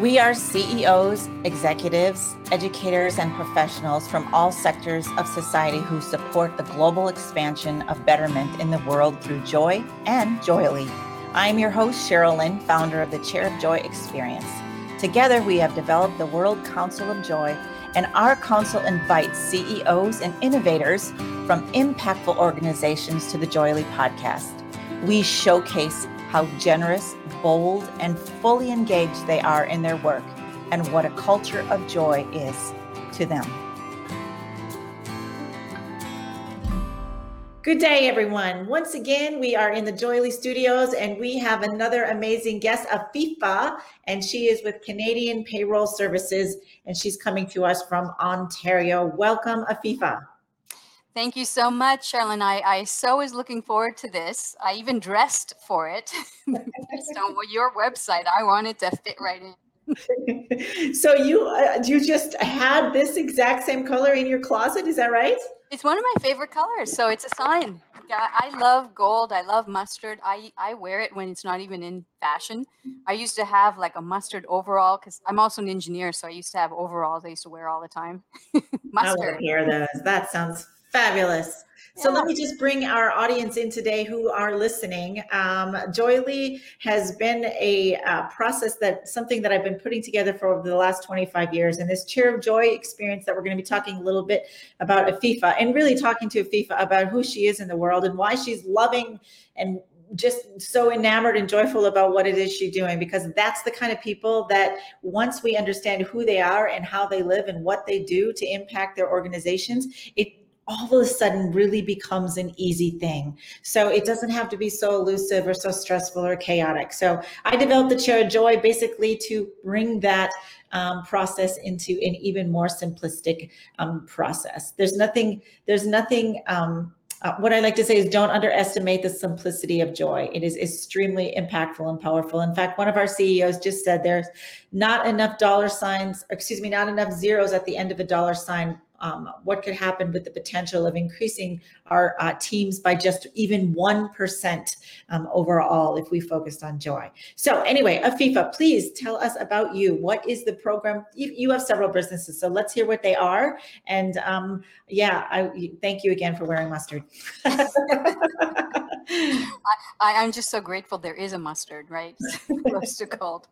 We are CEOs, executives, educators, and professionals from all sectors of society who support the global expansion of betterment in the world through joy and JOYELY. I'm your host, Sheryl Lynn, founder of the Chair of Joy Experience. Together, we have developed the World Council of Joy, and our council invites CEOs and innovators from impactful organizations to the JOYELY podcast. We showcase how generous, bold, and fully engaged they are in their work and what a culture of joy is to them. Good day, everyone. Once again, we are in the JOYELY Studios and we have another amazing guest, Afifa, and she is with Canadian Payroll Services and she's coming to us from Ontario. Welcome, Afifa. Thank you so much, Sheryl Lynn. I, I so was looking forward to this. I even dressed for it based on your website. I wanted to fit right in. so you uh, you just had this exact same color in your closet, is that right? It's one of my favorite colors, so it's a sign. Yeah, I love gold. I love mustard. I I wear it when it's not even in fashion. I used to have like a mustard overall because I'm also an engineer, so I used to have overalls I used to wear all the time. mustard. I want to hear those. That sounds Fabulous. So yeah. let me just bring our audience in today who are listening. Um, JOYELY has been a uh, process that something that I've been putting together for over the last 25 years. And this Chair of Joy experience that we're going to be talking a little bit about Afifa and really talking to Afifa about who she is in the world and why she's loving and just so enamored and joyful about what it is she's doing because that's the kind of people that once we understand who they are and how they live and what they do to impact their organizations, it all of a sudden really becomes an easy thing. So it doesn't have to be so elusive or so stressful or chaotic. So I developed the chair of joy basically to bring that um, process into an even more simplistic um, process. There's nothing, there's nothing, um, uh, what I like to say is don't underestimate the simplicity of joy. It is extremely impactful and powerful. In fact, one of our CEOs just said there's not enough dollar signs, excuse me, not enough zeros at the end of a dollar sign um, what could happen with the potential of increasing our uh, teams by just even 1% um, overall if we focused on joy. So, anyway, Afifa, please tell us about you. What is the program? You, have several businesses, so let's hear what they are. And um, yeah, I thank you again for wearing mustard. I, am just so grateful there is a mustard, right? Roast to cold.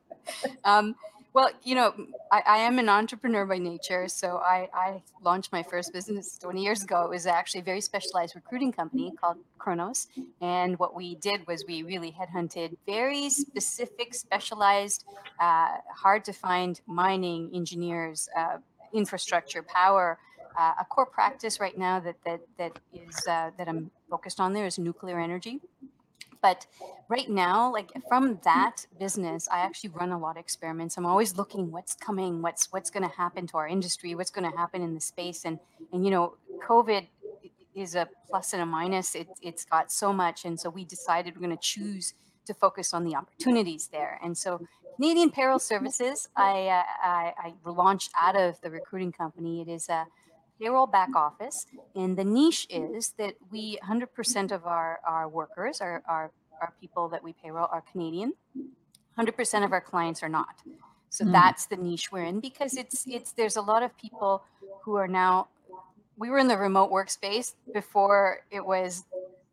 Well, you know, I, I am an entrepreneur by nature. So I, I launched my first business 20 years ago. It was actually a very specialized recruiting company called Cronos. And what we did was we really headhunted very specific, specialized, uh, hard to find mining engineers, uh, infrastructure, power. Uh, a core practice right now that that that is uh, that I'm focused on there is nuclear energy. But right now, like from that business, I actually run a lot of experiments. I'm always looking what's coming, what's what's going to happen to our industry, what's going to happen in the space, and and you know, COVID is a plus and a minus. It, it's got so much, and so we decided we're going to choose to focus on the opportunities there. And so Canadian Payroll Services, I, uh, I, I launched out of the recruiting company. It is a payroll back office. And the niche is that we 100% of our, our workers, our, our, our people that we payroll are Canadian. 100% of our clients are not. So mm. that's the niche we're in because it's it's there's a lot of people who are now we were in the remote workspace before it was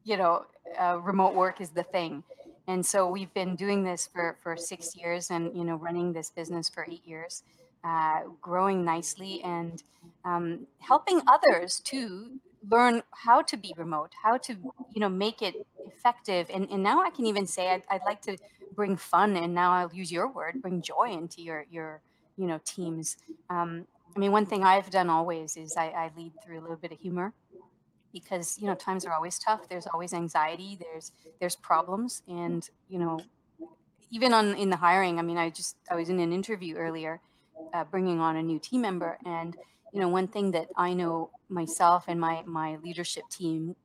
you know uh, remote work is the thing and so we've been doing this for for six years and you know running this business for eight years uh, growing nicely and um, helping others to learn how to be remote, how to you know make it effective. And, and now I can even say I'd, I'd like to bring fun, and now I'll use your word, bring joy into your your you know teams. Um, I mean, one thing I've done always is I, I lead through a little bit of humor because you know times are always tough. There's always anxiety. There's there's problems, and you know even on in the hiring. I mean, I just I was in an interview earlier uh, bringing on a new team member. And you know, one thing that I know myself and my my leadership team,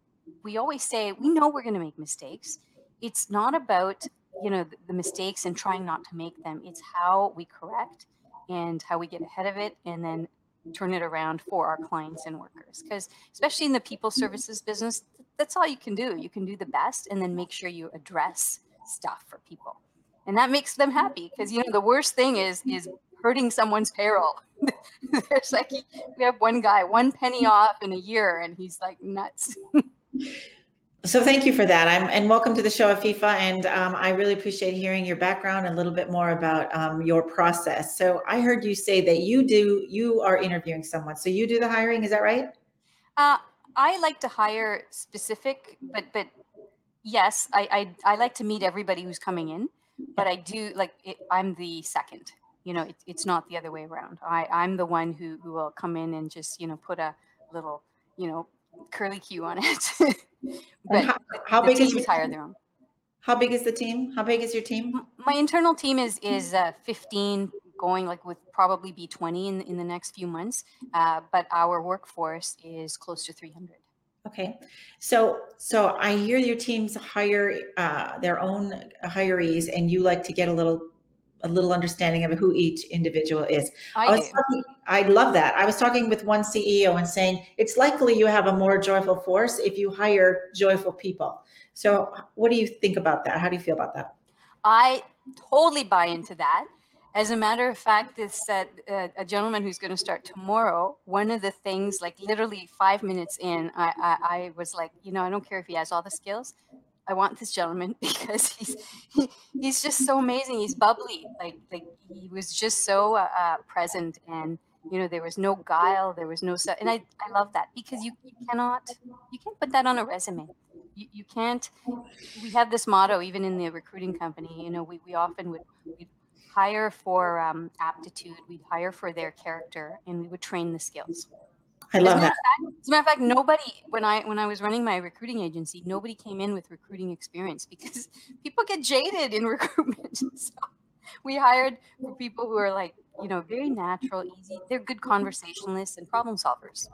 we always say we know we're going to make mistakes. It's not about you know the, the mistakes and trying not to make them. It's how we correct and how we get ahead of it, and then turn it around for our clients and workers. Because especially in the people mm-hmm. services business, that's all you can do. You can do the best, and then make sure you address stuff for people and that makes them mm-hmm. happy because you know the worst thing is is hurting someone's payroll. There's like we have one guy, one penny off in a year, and he's like nuts. So thank you for that. I'm, and welcome to the show, Afifa. And um, I really appreciate hearing your background and a little bit more about um, your process. So I heard you say that you do, you are interviewing someone. So you do the hiring, is that right? Uh, I like to hire specific, but but yes, I, I I like to meet everybody who's coming in, but I do like it, I'm the second. You know, it, it's not the other way around. I I'm the one who who will come in and just you know put a little you know curly Q on it. but how, how big is teams your, hire their own. how big is the team? How big is your team? My internal team is is uh, 15, going like with probably be 20 in in the next few months. Uh, but our workforce is close to 300. Okay, so so I hear your teams hire uh, their own hirees, and you like to get a little a little understanding of who each individual is. I, I talking, I love that. I was talking with one CEO and saying it's likely you have a more joyful force if you hire joyful people. So, what do you think about that? How do you feel about that? I totally buy into that. As a matter of fact, this uh, uh, a gentleman who's going to start tomorrow. One of the things, like literally five minutes in, I, I I was like, you know, I don't care if he has all the skills. I want this gentleman because he's he, he's just so amazing. He's bubbly, like like he was just so uh, uh, present, and you know there was no guile, there was no, and I I love that because you, you cannot you can't put that on a resume. You, you can't. We have this motto even in the recruiting company. You know, we, we often would we'd hire for um, aptitude, we'd hire for their character, and we would train the skills. I As a love matter that. of fact, as a matter of fact, nobody when I when I was running my recruiting agency, nobody came in with recruiting experience because people get jaded in recruitment. So we hired for people who are like, you know, very natural, easy. They're good conversationalists and problem solvers.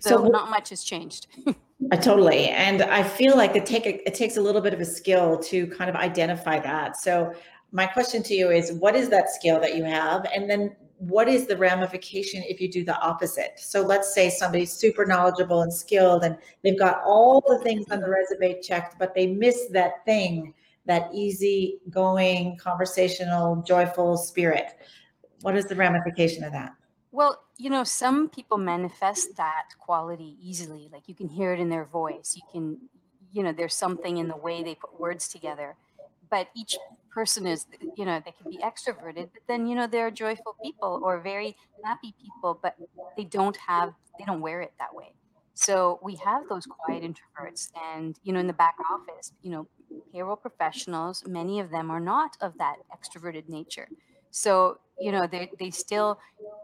So, So, not much has changed. I uh, totally, and I feel like it take a, it takes a little bit of a skill to kind of identify that. So, my question to you is, what is that skill that you have, and then what is the ramification if you do the opposite? So, let's say somebody's super knowledgeable and skilled, and they've got all the things on the resume checked, but they miss that thing, that easy going, conversational, joyful spirit. What is the ramification of that? Well, you know, some people manifest that quality easily. Like you can hear it in their voice. You can, you know, there's something in the way they put words together. But each person is, you know, they can be extroverted, but then, you know, they're joyful people or very happy people, but they don't have, they don't wear it that way. So we have those quiet introverts. And, you know, in the back office, you know, payroll professionals, many of them are not of that extroverted nature. So, you know, they, they still,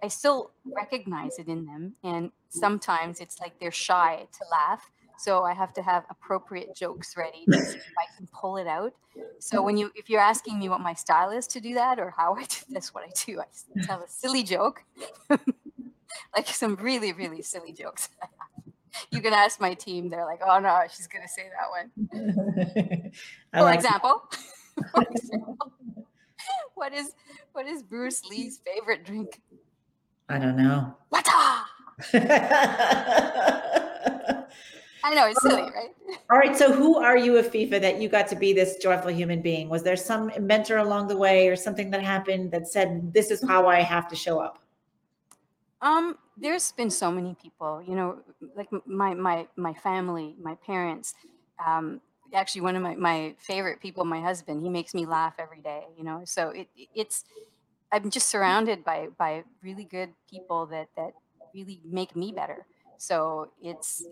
I still recognize it in them. And sometimes it's like they're shy to laugh. So I have to have appropriate jokes ready to see if I can pull it out. So when you, if you're asking me what my style is to do that or how I do, that's what I do. I tell a silly joke, like some really, really silly jokes. you can ask my team. They're like, oh no, she's going to say that one. For like example, for example, what is, what is Bruce Lee's favorite drink? I don't know. Wata! I know it's silly, right? All right. So, who are you, Afifa, that you got to be this joyful human being? Was there some mentor along the way, or something that happened that said, "This is how I have to show up"? Um, there's been so many people, you know, like my my my family, my parents. Um, actually, one of my my favorite people, my husband. He makes me laugh every day, you know. So it- it's I'm just surrounded by by really good people that that really make me better. So it's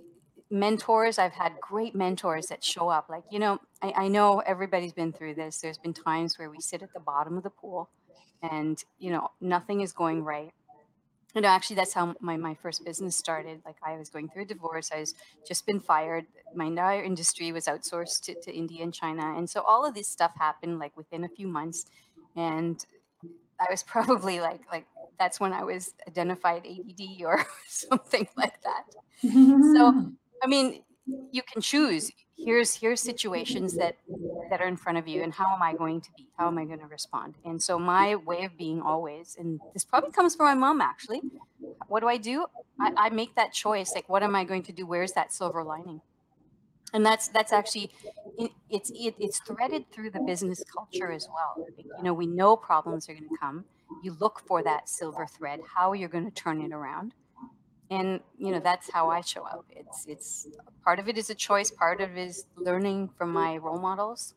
mentors. I've had great mentors that show up. Like you know, I, I know everybody's been through this. There's been times where we sit at the bottom of the pool, and you know nothing is going right you know actually that's how my, my first business started like i was going through a divorce i was just been fired my entire industry was outsourced to, to india and china and so all of this stuff happened like within a few months and i was probably like like that's when i was identified add or something like that so i mean you can choose here's here's situations that that are in front of you and how am i going to be how am i going to respond and so my way of being always and this probably comes from my mom actually what do i do i, I make that choice like what am i going to do where's that silver lining and that's that's actually it, it's it, it's threaded through the business culture as well. You know, we know problems are going to come. You look for that silver thread. How are you're going to turn it around, and you know that's how I show up. It's it's part of it is a choice. Part of it is learning from my role models.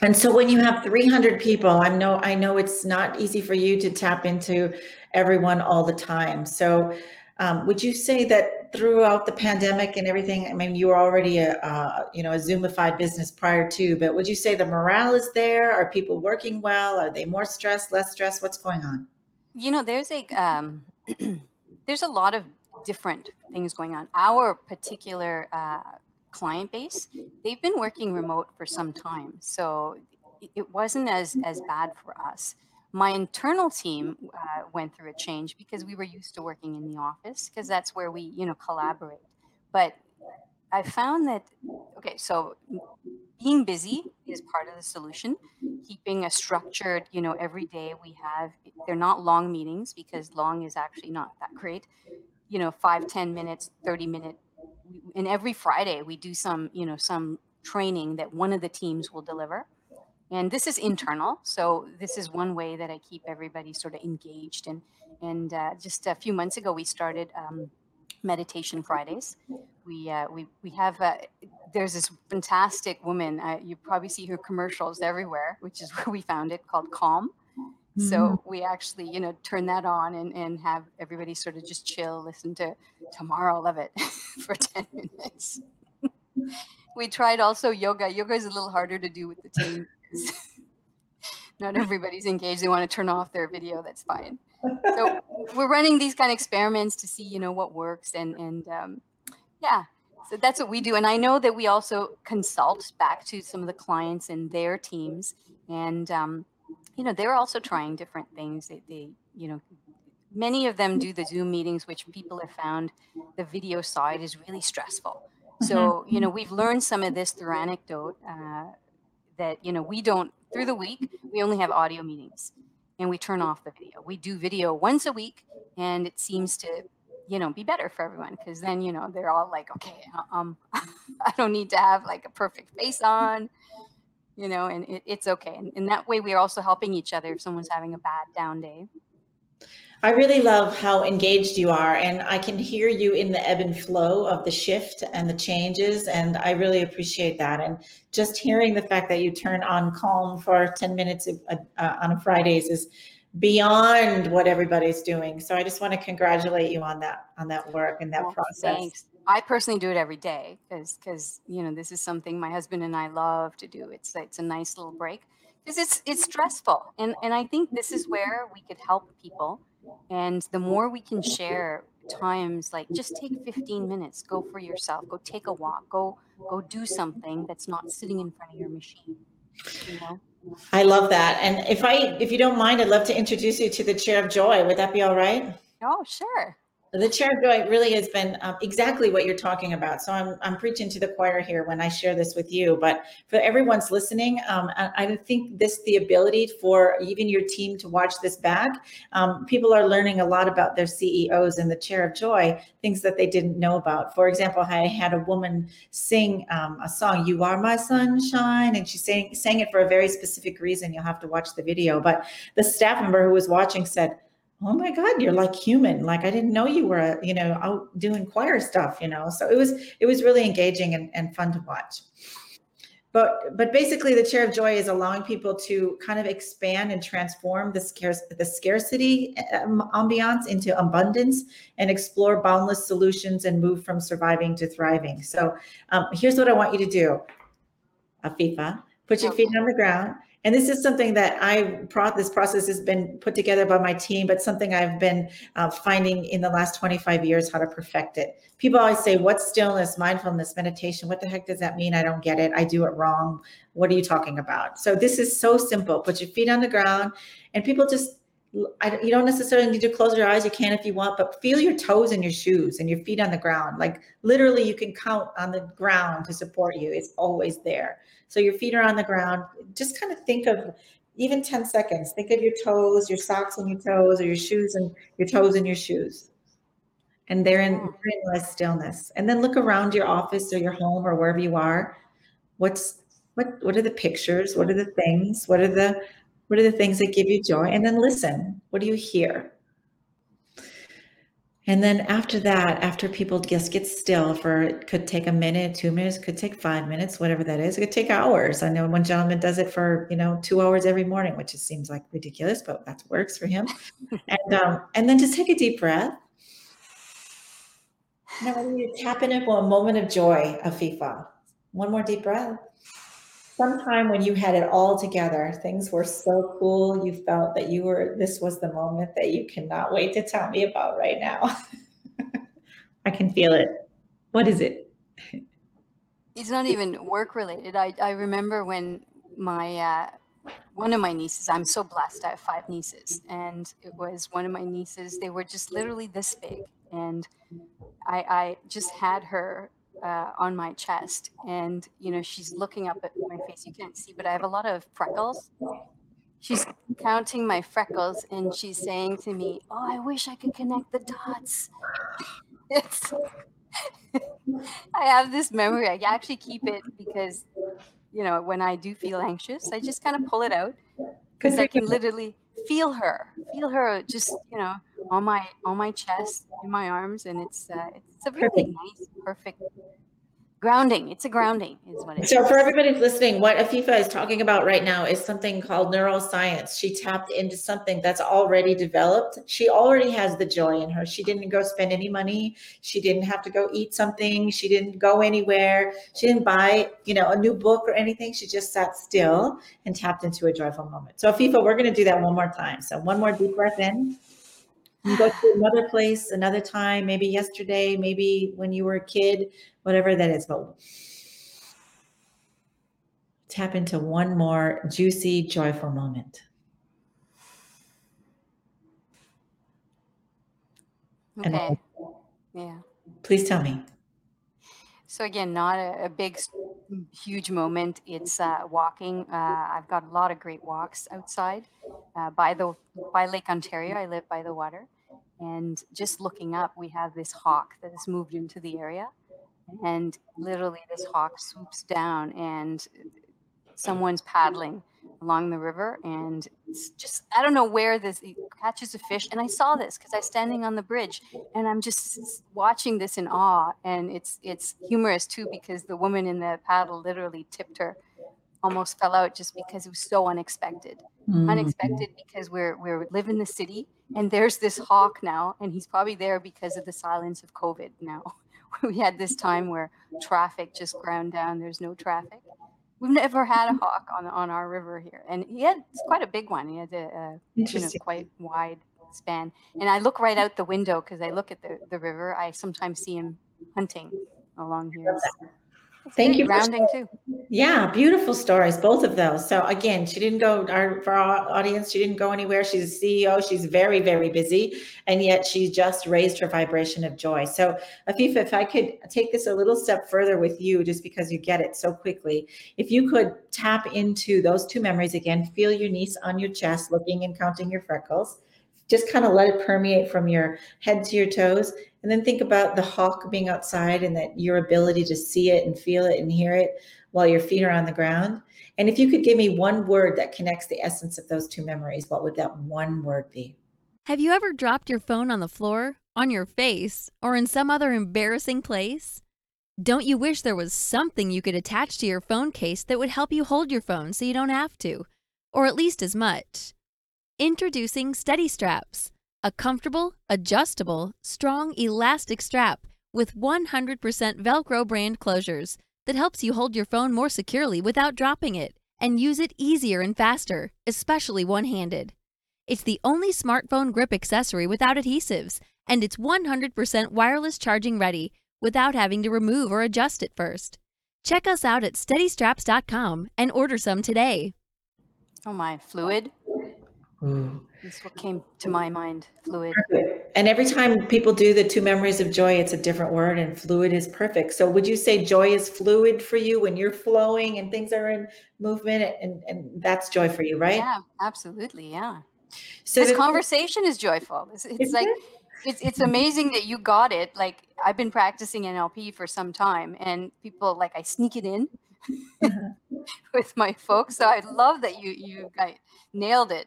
And so when you have 300 people, I know I know it's not easy for you to tap into everyone all the time. So um, would you say that throughout the pandemic and everything, I mean, you were already a, uh, you know, a Zoomified business prior to, but would you say the morale is there? Are people working well? Are they more stressed, less stressed? What's going on? You know, there's a, um, there's a lot of different things going on. Our particular uh, client base, they've been working remote for some time. So it wasn't as, as bad for us my internal team uh, went through a change because we were used to working in the office because that's where we you know collaborate but i found that okay so being busy is part of the solution. Keeping a structured you know every day we have they're not long meetings because long is actually not that great. You know five ten minutes 30 minute and every friday we do some you know some training that one of the teams will deliver. And this is internal so this is one way that i keep everybody sort of engaged. And and uh, just a few months ago we started um, meditation fridays we uh, we we have uh, there's this fantastic woman uh, you probably see her commercials everywhere which is where we found it called calm mm-hmm. so we actually you know turn that on and, and have everybody sort of just chill listen to tomorrow love it for 10 minutes we tried also yoga yoga is a little harder to do with the team not everybody's engaged. They want to turn off their video. That's fine. So we're running these kind of experiments to see, you know, what works. And, and um, yeah, so that's what we do. And I know that we also consult back to some of the clients and their teams. And, um, you know, they're also trying different things. They, they, you know, many of them do the Zoom meetings, which people have found the video side is really stressful. So, mm-hmm. you know, we've learned some of this through anecdote. Uh, that you know we don't through the week we only have audio meetings and we turn off the video. We do video once a week and it seems to you know be better for everyone because then you know they're all like okay uh, um i don't need to have like a perfect face on you know and it, it's okay. And, and that way we're also helping each other if someone's having a bad down day I really love how engaged you are, and I can hear you in the ebb and flow of the shift and the changes, and I really appreciate that. And just hearing the fact that you turn on Calm for 10 minutes uh, uh, on Fridays is beyond what everybody's doing. So I just want to congratulate you on that on that work and that well, process. Thanks. I personally do it every day because because you know this is something my husband and I love to do. It's it's a nice little break because it's it's stressful, and and I think this is where we could help people and the more we can share times like just take 15 minutes, go for yourself, go take a walk, go go do something that's not sitting in front of your machine. You know? I love that. And if I if you don't mind, I'd love to introduce you to the chair of joy. Would that be all right? Oh, sure. The chair of joy really has been um, exactly what you're talking about. So I'm, I'm preaching to the choir here when I share this with you. But for everyone's listening, um, I, I, think this the ability for even your team to watch this back. Um, people are learning a lot about their CEOs and the chair of joy, things that they didn't know about. For example, I had a woman sing um, a song, "You Are My Sunshine," and she sang sang it for a very specific reason. You'll have to watch the video. But the staff member who was watching said oh my god you're like human like i didn't know you were you know out doing choir stuff you know? So it was it was really engaging and, and fun to watch. But but basically the chair of joy is allowing people to kind of expand and transform the scarce the scarcity um, ambiance into abundance and explore boundless solutions and move from surviving to thriving. So um, here's what i want you to do afifa. Put your feet on the ground and this is something that I this process has been put together by my team, but something I've been uh, finding in the last 25 years how to perfect it. People always say, "What's stillness, mindfulness, meditation? What the heck does that mean? I don't get it. I do it wrong. What are you talking about?" So this is so simple. Put your feet on the ground, and people just I, you don't necessarily need to close your eyes. You can if you want, but feel your toes in your shoes and your feet on the ground. Like literally, you can count on the ground to support you. It's always there. So your feet are on the ground. Just kind of think of even 10 seconds. Think of your toes, your socks and your toes, or your shoes and your toes and your shoes. And they're in, hmm. they're in stillness. And then look around your office or your home or wherever you are. what's what what are the pictures? What are the things? What are the what are the things that give you joy? And then listen. What do you hear? And then after that, after people just get still for it could take a minute, two minutes, could take five minutes, whatever that is. It could take hours. I know one gentleman does it for you know two hours every morning, which just seems like ridiculous, but that works for him. and um, and then just take a deep breath. Now you tap into a moment of joy, Afifa. One more deep breath sometime when you had it all together, things were so cool. You felt that you were, this was the moment that you cannot wait to tell me about right now. I can feel it. What is it? It's not even work related. I, I remember when my, uh, one of my nieces, I'm so blessed. I have five nieces, and it was one of my nieces. They were just literally this big, and I, I just had her uh, on my chest and you know she's looking up at my face you can't see but i have a lot of freckles she's counting my freckles and she's saying to me oh i wish i could connect the dots it's i have this memory i actually keep it because you know when i do feel anxious i just kind of pull it out because i can literally feel her feel her just you know on my on my chest in my arms and it's uh, it's a really perfect. nice perfect grounding. It's a grounding is what it so is. for everybody listening what afifa is talking about right now is something called neuroscience. She tapped into something that's already developed. She already has the joy in her. She didn't go spend any money. She didn't have to go eat something. She didn't go anywhere. She didn't buy you know a new book or anything. She just sat still and tapped into a joyful moment. So afifa we're going to do that one more time. So one more deep breath in you go to another place another time maybe yesterday maybe when you were a kid whatever that is but tap into one more juicy joyful moment. Okay. Yeah. Please tell me. So again not a, a big huge moment. It's uh, walking uh, i've got a lot of great walks outside uh, by the by lake ontario. I live by the water. And just looking up, we have this hawk that has moved into the area. And literally, this hawk swoops down, and someone's paddling along the river. And it's just, I don't know where this catches a fish. And I saw this because I was standing on the bridge and I'm just watching this in awe. And it's, it's humorous too because the woman in the paddle literally tipped her almost fell out just because it was so unexpected. Mm-hmm. Unexpected because we're we're live in the city and there's this hawk now, and he's probably there because of the silence of COVID now. we had this time where traffic just ground down, there's no traffic. We've never had a hawk on on our river here, and he had it's quite a big one. He had a, a you know quite wide span, and I look right out the window because I look at the the river. I sometimes see him hunting along here. Thank you. Grounding for, too. Yeah, beautiful stories, both of those. So again, she didn't go. Our for our audience, she didn't go anywhere. She's a CEO. She's very, very busy, and yet she just raised her vibration of joy. So Afifa, if I could take this a little step further with you, just because you get it so quickly, if you could tap into those two memories again, feel your niece on your chest, looking and counting your freckles just kind of let it permeate from your head to your toes and then think about the hawk being outside and that your ability to see it and feel it and hear it while your feet are on the ground. And if you could give me one word that connects the essence of those two memories what would that one word be? Have you ever dropped your phone on the floor on your face or in some other embarrassing place? Don't you wish there was something you could attach to your phone case that would help you hold your phone so you don't have to or at least as much? Introducing Steady Straps, a comfortable, adjustable, strong, elastic strap with 100% Velcro brand closures that helps you hold your phone more securely without dropping it and use it easier and faster, especially one handed. It's the only smartphone grip accessory without adhesives, and it's 100% wireless charging ready without having to remove or adjust it first. Check us out at steadystraps.com and order some today. Oh my, fluid? Mm. That's what came to my mind. Fluid. Perfect. And every time people do the two memories of joy, it's a different word, and fluid is perfect. So, would you say joy is fluid for you when you're flowing and things are in movement, and and that's joy for you, right? Yeah, absolutely. Yeah. So this conversation is joyful. It's, it's like it? it's it's amazing that you got it. Like I've been practicing NLP for some time, and people like I sneak it in with my folks. So I love that you you guys nailed it.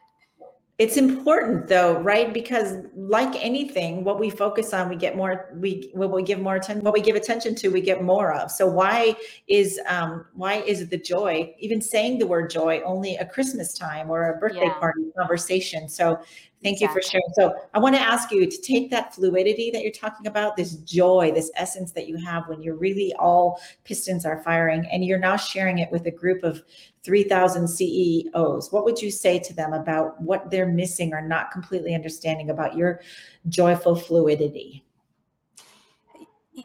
It's important though, right? Because like anything, what we focus on, we get more. We what we give more attention. What we give attention to, we get more of. So why is um why is the joy even saying the word joy only a Christmas time or a birthday Yeah. party conversation? So thank you for sharing. So I want to ask you to take that fluidity that you're talking about, this joy, this essence that you have when you're really all pistons are firing, and you're now sharing it with a group of 3,000 CEOs. What would you say to them about what they're missing or not completely understanding about your joyful fluidity?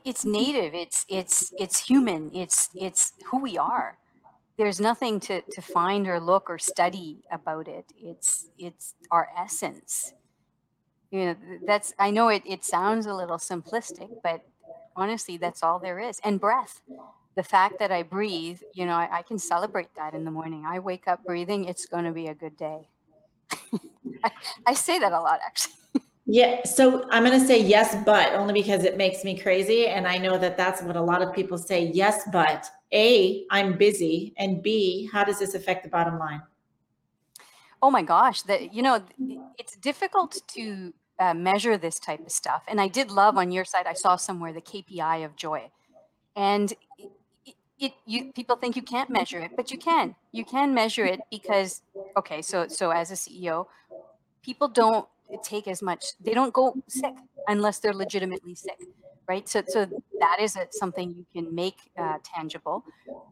It's native. It's it's it's human. It's it's who we are. There's nothing to to find or look or study about it. It's it's our essence. You know, that's I know it it sounds a little simplistic, but honestly, that's all there is. And breath. The fact that I breathe, you know, I, I can celebrate that in the morning. I wake up breathing, it's going to be a good day. I, I say that a lot, actually. Yeah, so I'm going to say yes, but only because it makes me crazy. And I know that that's what a lot of people say. Yes, but A, I'm busy. And B, how does this affect the bottom line? Oh my gosh, that you know, it's difficult to uh, measure this type of stuff. And I did love on your side. I saw somewhere the KPI of joy, and it, it, it you people think you can't measure it, but you can. You can measure it because okay, so so as a CEO, people don't take as much. They don't go sick unless they're legitimately sick, right? So so that is a, something you can make uh, tangible,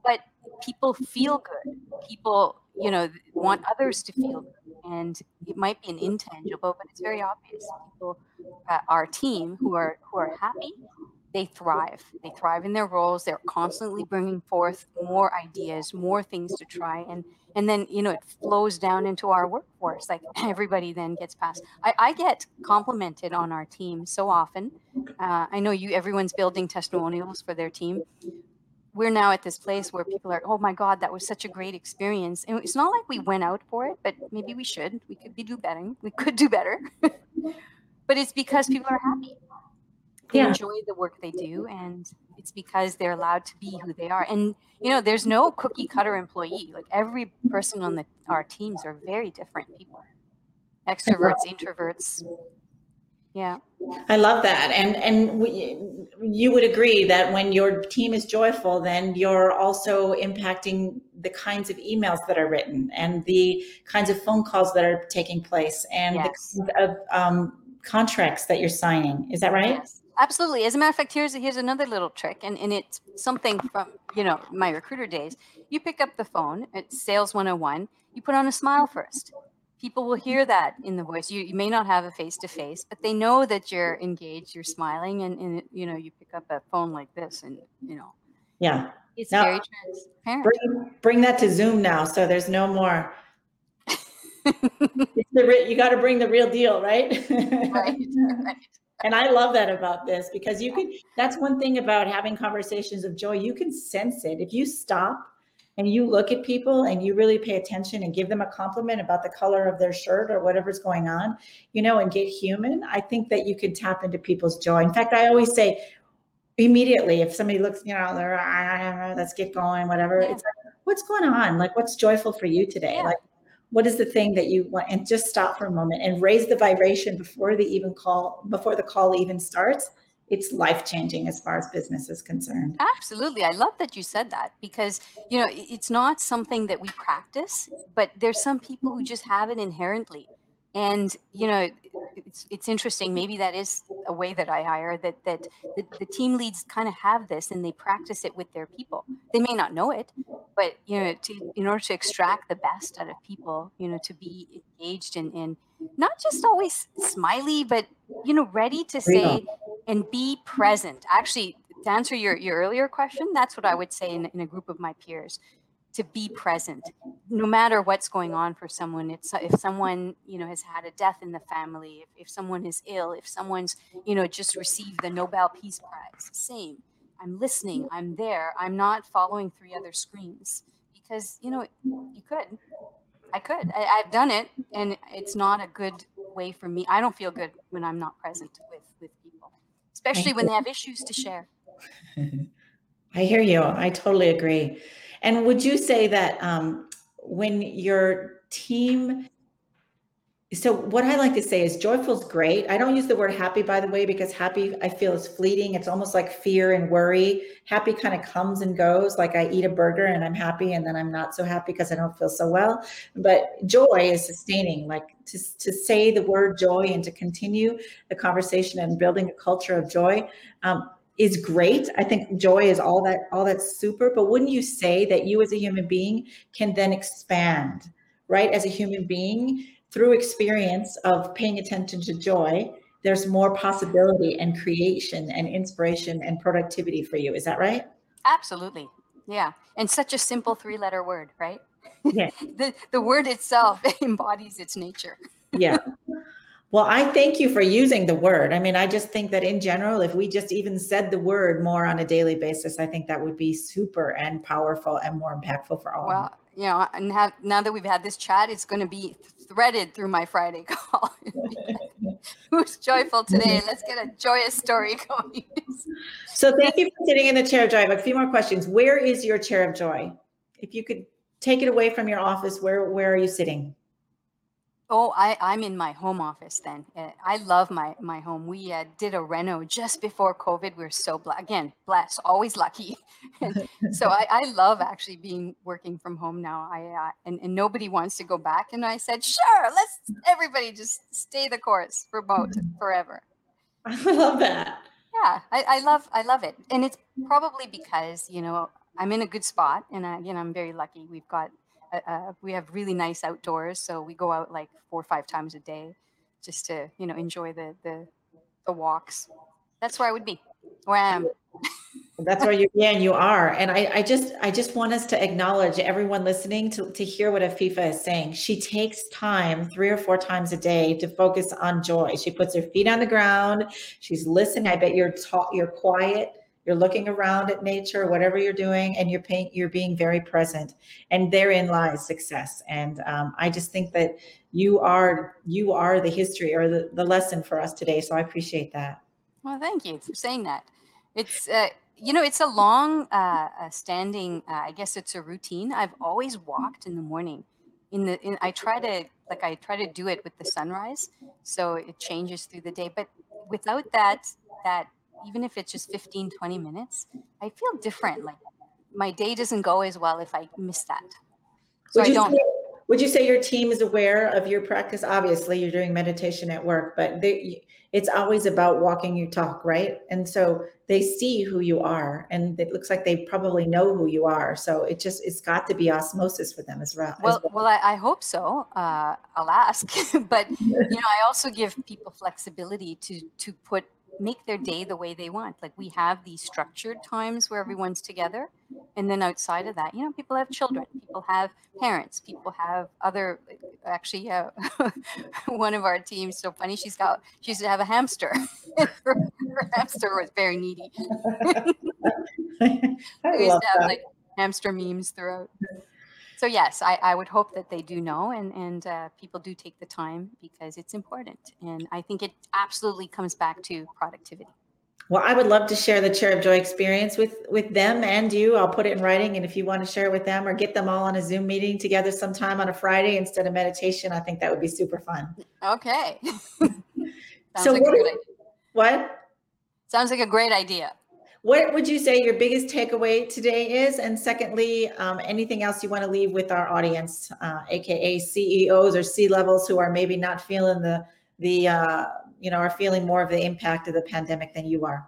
but people feel good. People you know want others to feel good and it might be an intangible but it's very obvious people uh, our team who are who are happy they thrive they thrive in their roles they're constantly bringing forth more ideas more things to try and and then you know it flows down into our workforce like everybody then gets past i, I get complimented on our team so often uh, i know you everyone's building testimonials for their team we're now at this place where people are, oh my God, that was such a great experience. And it's not like we went out for it, but maybe we should. We could be do better. We could do better. but it's because people are happy. They Yeah. enjoy the work they do, and it's because they're allowed to be who they are. And you know, there's no cookie cutter employee. Like every person on the our teams are very different people. Extroverts, introverts. Yeah. I love that. And and we, you would agree that when your team is joyful, then you're also impacting the kinds of emails that are written and the kinds of phone calls that are taking place and Yes. the kinds of um, contracts that you're signing. Is that right? Yes, absolutely. As a matter of fact, here's here's another little trick, and, and it's something from you know my recruiter days. You pick up the phone at Sales 101. You put on a smile first. People will hear that in the voice. You, you may not have a face to face, but they know that you're engaged, you're smiling, and, and you know you pick up a phone like this, and you know Yeah. it's Now- very transparent. Bring bring that to Zoom now, so there's no more. It's the re- you got to bring the real deal, right? right, right. And I love that about this because you can, that's one thing about having conversations of joy. You can sense it. If you stop and you look at people and you really pay attention and give them a compliment about the color of their shirt or whatever's going on, you know, and get human, I think that you can tap into people's joy. In fact, I always say immediately if somebody looks, you know, they're, "Ah, let's get going, whatever. Yeah. It's like, what's going on? Like, what's joyful for you today? Yeah. Like, what is the thing that you want and just stop for a moment and raise the vibration before the even call before the call even starts it's life changing as far as business is concerned Absolutely. I love that you said that because, you know, it's not something that we practice, but there's some people who just have it inherently. And, you know, it's, it's interesting. Maybe that is a way that I hire that, that the, the team leads kind of have this and they practice it with their people. They may not know it, but, you know, to, in order to extract the best out of people, you know, to be engaged and, and not just always smiley, but, you know, ready to say, and be present. Actually, to answer your, your earlier question, that's what I would say in, in a group of my peers to be present no matter what's going on for someone it's if someone you know has had a death in the family if, if someone is ill if someone's you know just received the nobel peace prize same. I'm listening i'm there i'm not following three other screens because you know you could i could I, i've done it and it's not a good way for me i don't feel good when i'm not present with with people especially when they have issues to share. I hear you i totally agree. And would you say that um, when your team so what I like to say is joyful is great. I don't use the word happy, by the way, because happy I feel is fleeting. It's almost like fear and worry. Happy kind of comes and goes. Like I eat a burger and I'm happy, and then I'm not so happy because I don't feel so well. But joy is sustaining. Like to to say the word joy and to continue the conversation and building a culture of joy. Um, is great. I think joy is all that all that's super. But wouldn't you say that you as a human being can then expand, right? As a human being, through experience of paying attention to joy, there's more possibility and creation and inspiration and productivity for you. Is that right? Absolutely. Yeah. And such a simple three letter word, right? Yeah. the, the word itself embodies its nature. yeah. Well, I thank you for using the word. I mean, I just think that in general, if we just even said the word more on a daily basis, I think that would be super and powerful and more impactful for all. Well, you know, and have, now that we've had this chat, it's going to be threaded through my Friday call. Who's joyful today? Let's get a joyous story going. so, thank you for sitting in the chair of joy. I have a few more questions. Where is your chair of joy? If you could take it away from your office, where where are you sitting? Oh, I, I'm in my home office then. Uh, I love my, my home. We uh, did a reno just before COVID. We are so bla- again blessed, always lucky. and so I, I love actually being working from home now. I uh, and, and nobody wants to go back. And I said, sure, let's everybody just stay the course remote forever. I love that. Yeah, I, I love I love it, and it's probably because you know I'm in a good spot, and I, you know I'm very lucky. We've got uh, uh, we have really nice outdoors, so we go out like four or five times a day, just to you know enjoy the the, the walks. That's where I would be, where I am. That's where you yeah you are, and I I just I just want us to acknowledge everyone listening to to hear what Afifa is saying. She takes time three or four times a day to focus on joy. She puts her feet on the ground. She's listening. I bet you're ta- you're quiet you're looking around at nature whatever you're doing and you're paying you're being very present. And therein lies success. And um, i just think that you are you are the history or the, the lesson for us today. So i appreciate that. Well thank you for saying that. It's uh, you know it's a long uh, standing uh, i guess it's a routine. I've always walked in the morning. In the in, i try to like i try to do it with the sunrise so it changes through the day. But without that that even if it's just 15, 20 minutes, I feel different. Like my day doesn't go as well if I miss that. So would I don't. Say, would you say your team is aware of your practice? Obviously, you're doing meditation at work, but they, it's always about walking your talk, right? And so they see who you are, and it looks like they probably know who you are. So it just it's got to be osmosis for them as well. Well, as well. well I, I, hope so. Uh, I'll ask, but you know, I also give people flexibility to to put make their day the way they want. Like we have these structured times where everyone's together. And then outside of that, you know, people have children, people have parents, people have other, actually, uh, one of our teams, so funny, she's got, she used to have a hamster. her, her, hamster was very needy. We used to have that. like hamster memes throughout so yes, I, I would hope that they do know and, and uh, people do take the time because it's important. And I think it absolutely comes back to productivity. Well, I would love to share the Chair of Joy experience with with them and you. I'll put it in writing, and if you want to share it with them or get them all on a Zoom meeting together sometime on a Friday instead of meditation, I think that would be super fun. Okay. so like what, what? Sounds like a great idea what would you say your biggest takeaway today is? And secondly, um, anything else you want to leave with our audience, uh, aka CEOs or C levels who are maybe not feeling the the uh, you know are feeling more of the impact of the pandemic than you are?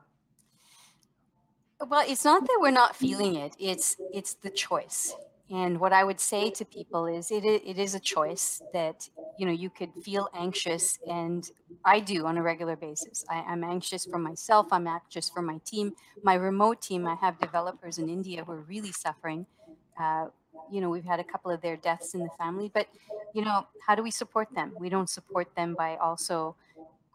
Well, it's not that we're not feeling it; it's it's the choice. And what I would say to people is it, it is a choice that, you know, you could feel anxious. And I do on a regular basis. I, I'm anxious for myself. I'm anxious for my team. My remote team, I have developers in India who are really suffering. Uh, you know, we've had a couple of their deaths in the family, but, you know, how do we support them? We don't support them by also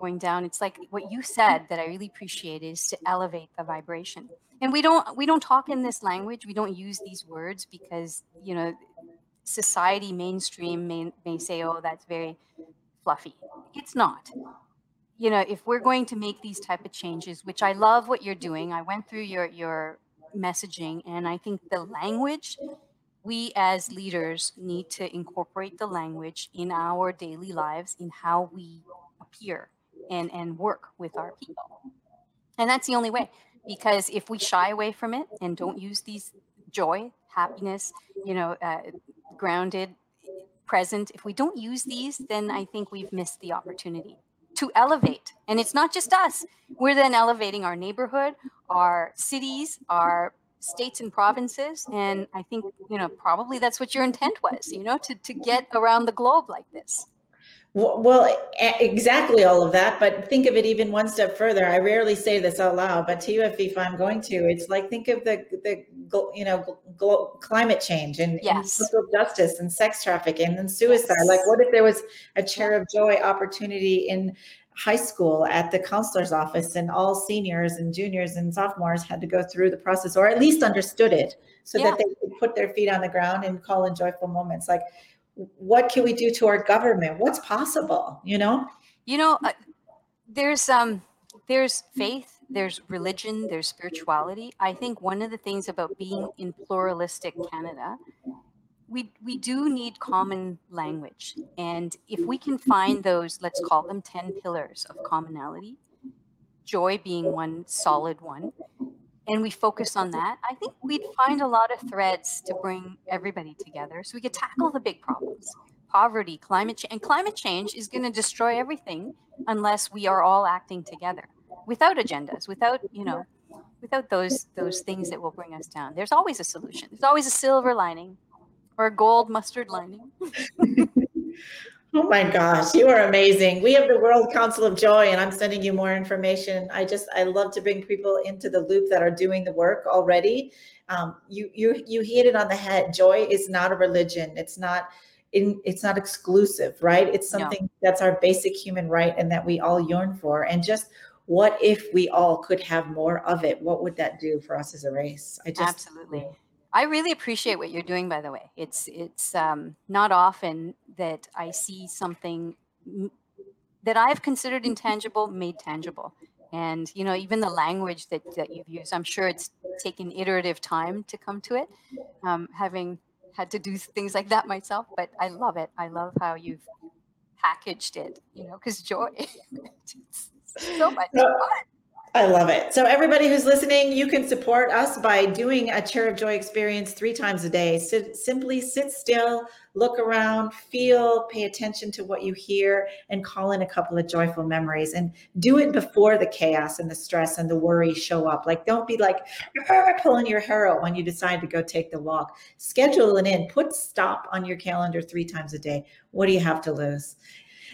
going down. It's like what you said that I really appreciate is to elevate the vibration. And we don't we don't talk in this language we don't use these words because you know society mainstream may, may say oh that's very fluffy. It's not. You know if we're going to make these type of changes which i love what you're doing i went through your your messaging and i think the language we as leaders need to incorporate the language in our daily lives in how we appear and and work with our people. And that's the only way because if we shy away from it and don't use these joy happiness you know uh, grounded present if we don't use these then i think we've missed the opportunity to elevate. And it's not just us. We're then elevating our neighborhood our cities our states and provinces and i think you know probably that's what your intent was you know to, to get around the globe like this well, exactly all of that, but think of it even one step further. I rarely say this out loud, but to you, if I'm going to, it's like think of the the you know climate change and, yes. and social justice and sex trafficking and suicide. Yes. Like, what if there was a chair of joy opportunity in high school at the counselor's office and all seniors and juniors and sophomores had to go through the process or at least understood it so yeah. that they could put their feet on the ground and call in joyful moments like what can we do to our government? What's possible you know? You know uh, there's um there's faith there's religion there's spirituality. I think one of the things about being in pluralistic canada we we do need common language. And if we can find those let's call them 10 pillars of commonality joy being one solid one and we focus on that i think we'd find a lot of threads to bring everybody together so we could tackle the big problems. Poverty climate change and climate change is going to destroy everything unless we are all acting together without agendas without you know without those those things that will bring us down. There's always a solution. There's always a silver lining or a gold mustard lining. oh my gosh, you are amazing. We have the World Council of Joy, and I'm sending you more information. I just I love to bring people into the loop that are doing the work already. Um, you you you hit it on the head. Joy is not a religion. It's not. In, it's not exclusive, right? It's something no. that's our basic human right and that we all yearn for. And just what if we all could have more of it? What would that do for us as a race? I just absolutely. I really appreciate what you're doing, by the way. It's it's um, not often that I see something that I've considered intangible made tangible. And you know, even the language that, that you've used, I'm sure it's taken iterative time to come to it. Um, having had to do things like that myself, but I love it. I love how you've packaged it. You know, because joy, so much fun. I love it. So, everybody who's listening, you can support us by doing a Chair of Joy experience three times a day. Sit, simply sit still, look around, feel, pay attention to what you hear, and call in a couple of joyful memories. And do it before the chaos and the stress and the worry show up. Like, don't be like pulling your hair out when you decide to go take the walk. Schedule it in, put stop on your calendar three times a day. What do you have to lose?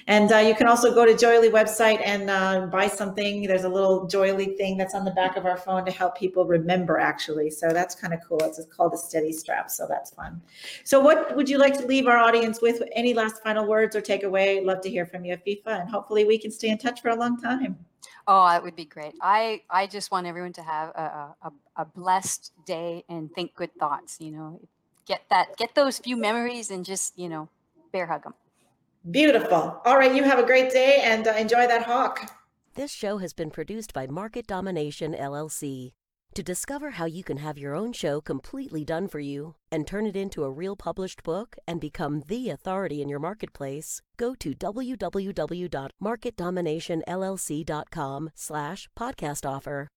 And uh, you can also go to JOYELY website and uh, buy something. There's a little JOYELY thing that's on the back of our phone to help people remember, actually. So that's kind of cool. It's called a steady strap. So that's fun. So, what would you like to leave our audience with? Any last final words or takeaway? Love to hear from you, FIFA. and hopefully we can stay in touch for a long time. Oh, that would be great. I, I just want everyone to have a, a, a blessed day and think good thoughts. You know, get that, get those few memories and just, you know, bear hug them. Beautiful. All right, you have a great day and uh, enjoy that hawk. This show has been produced by Market Domination LLC. To discover how you can have your own show completely done for you and turn it into a real published book and become the authority in your marketplace, go to www.marketdominationllc.com slash podcast offer.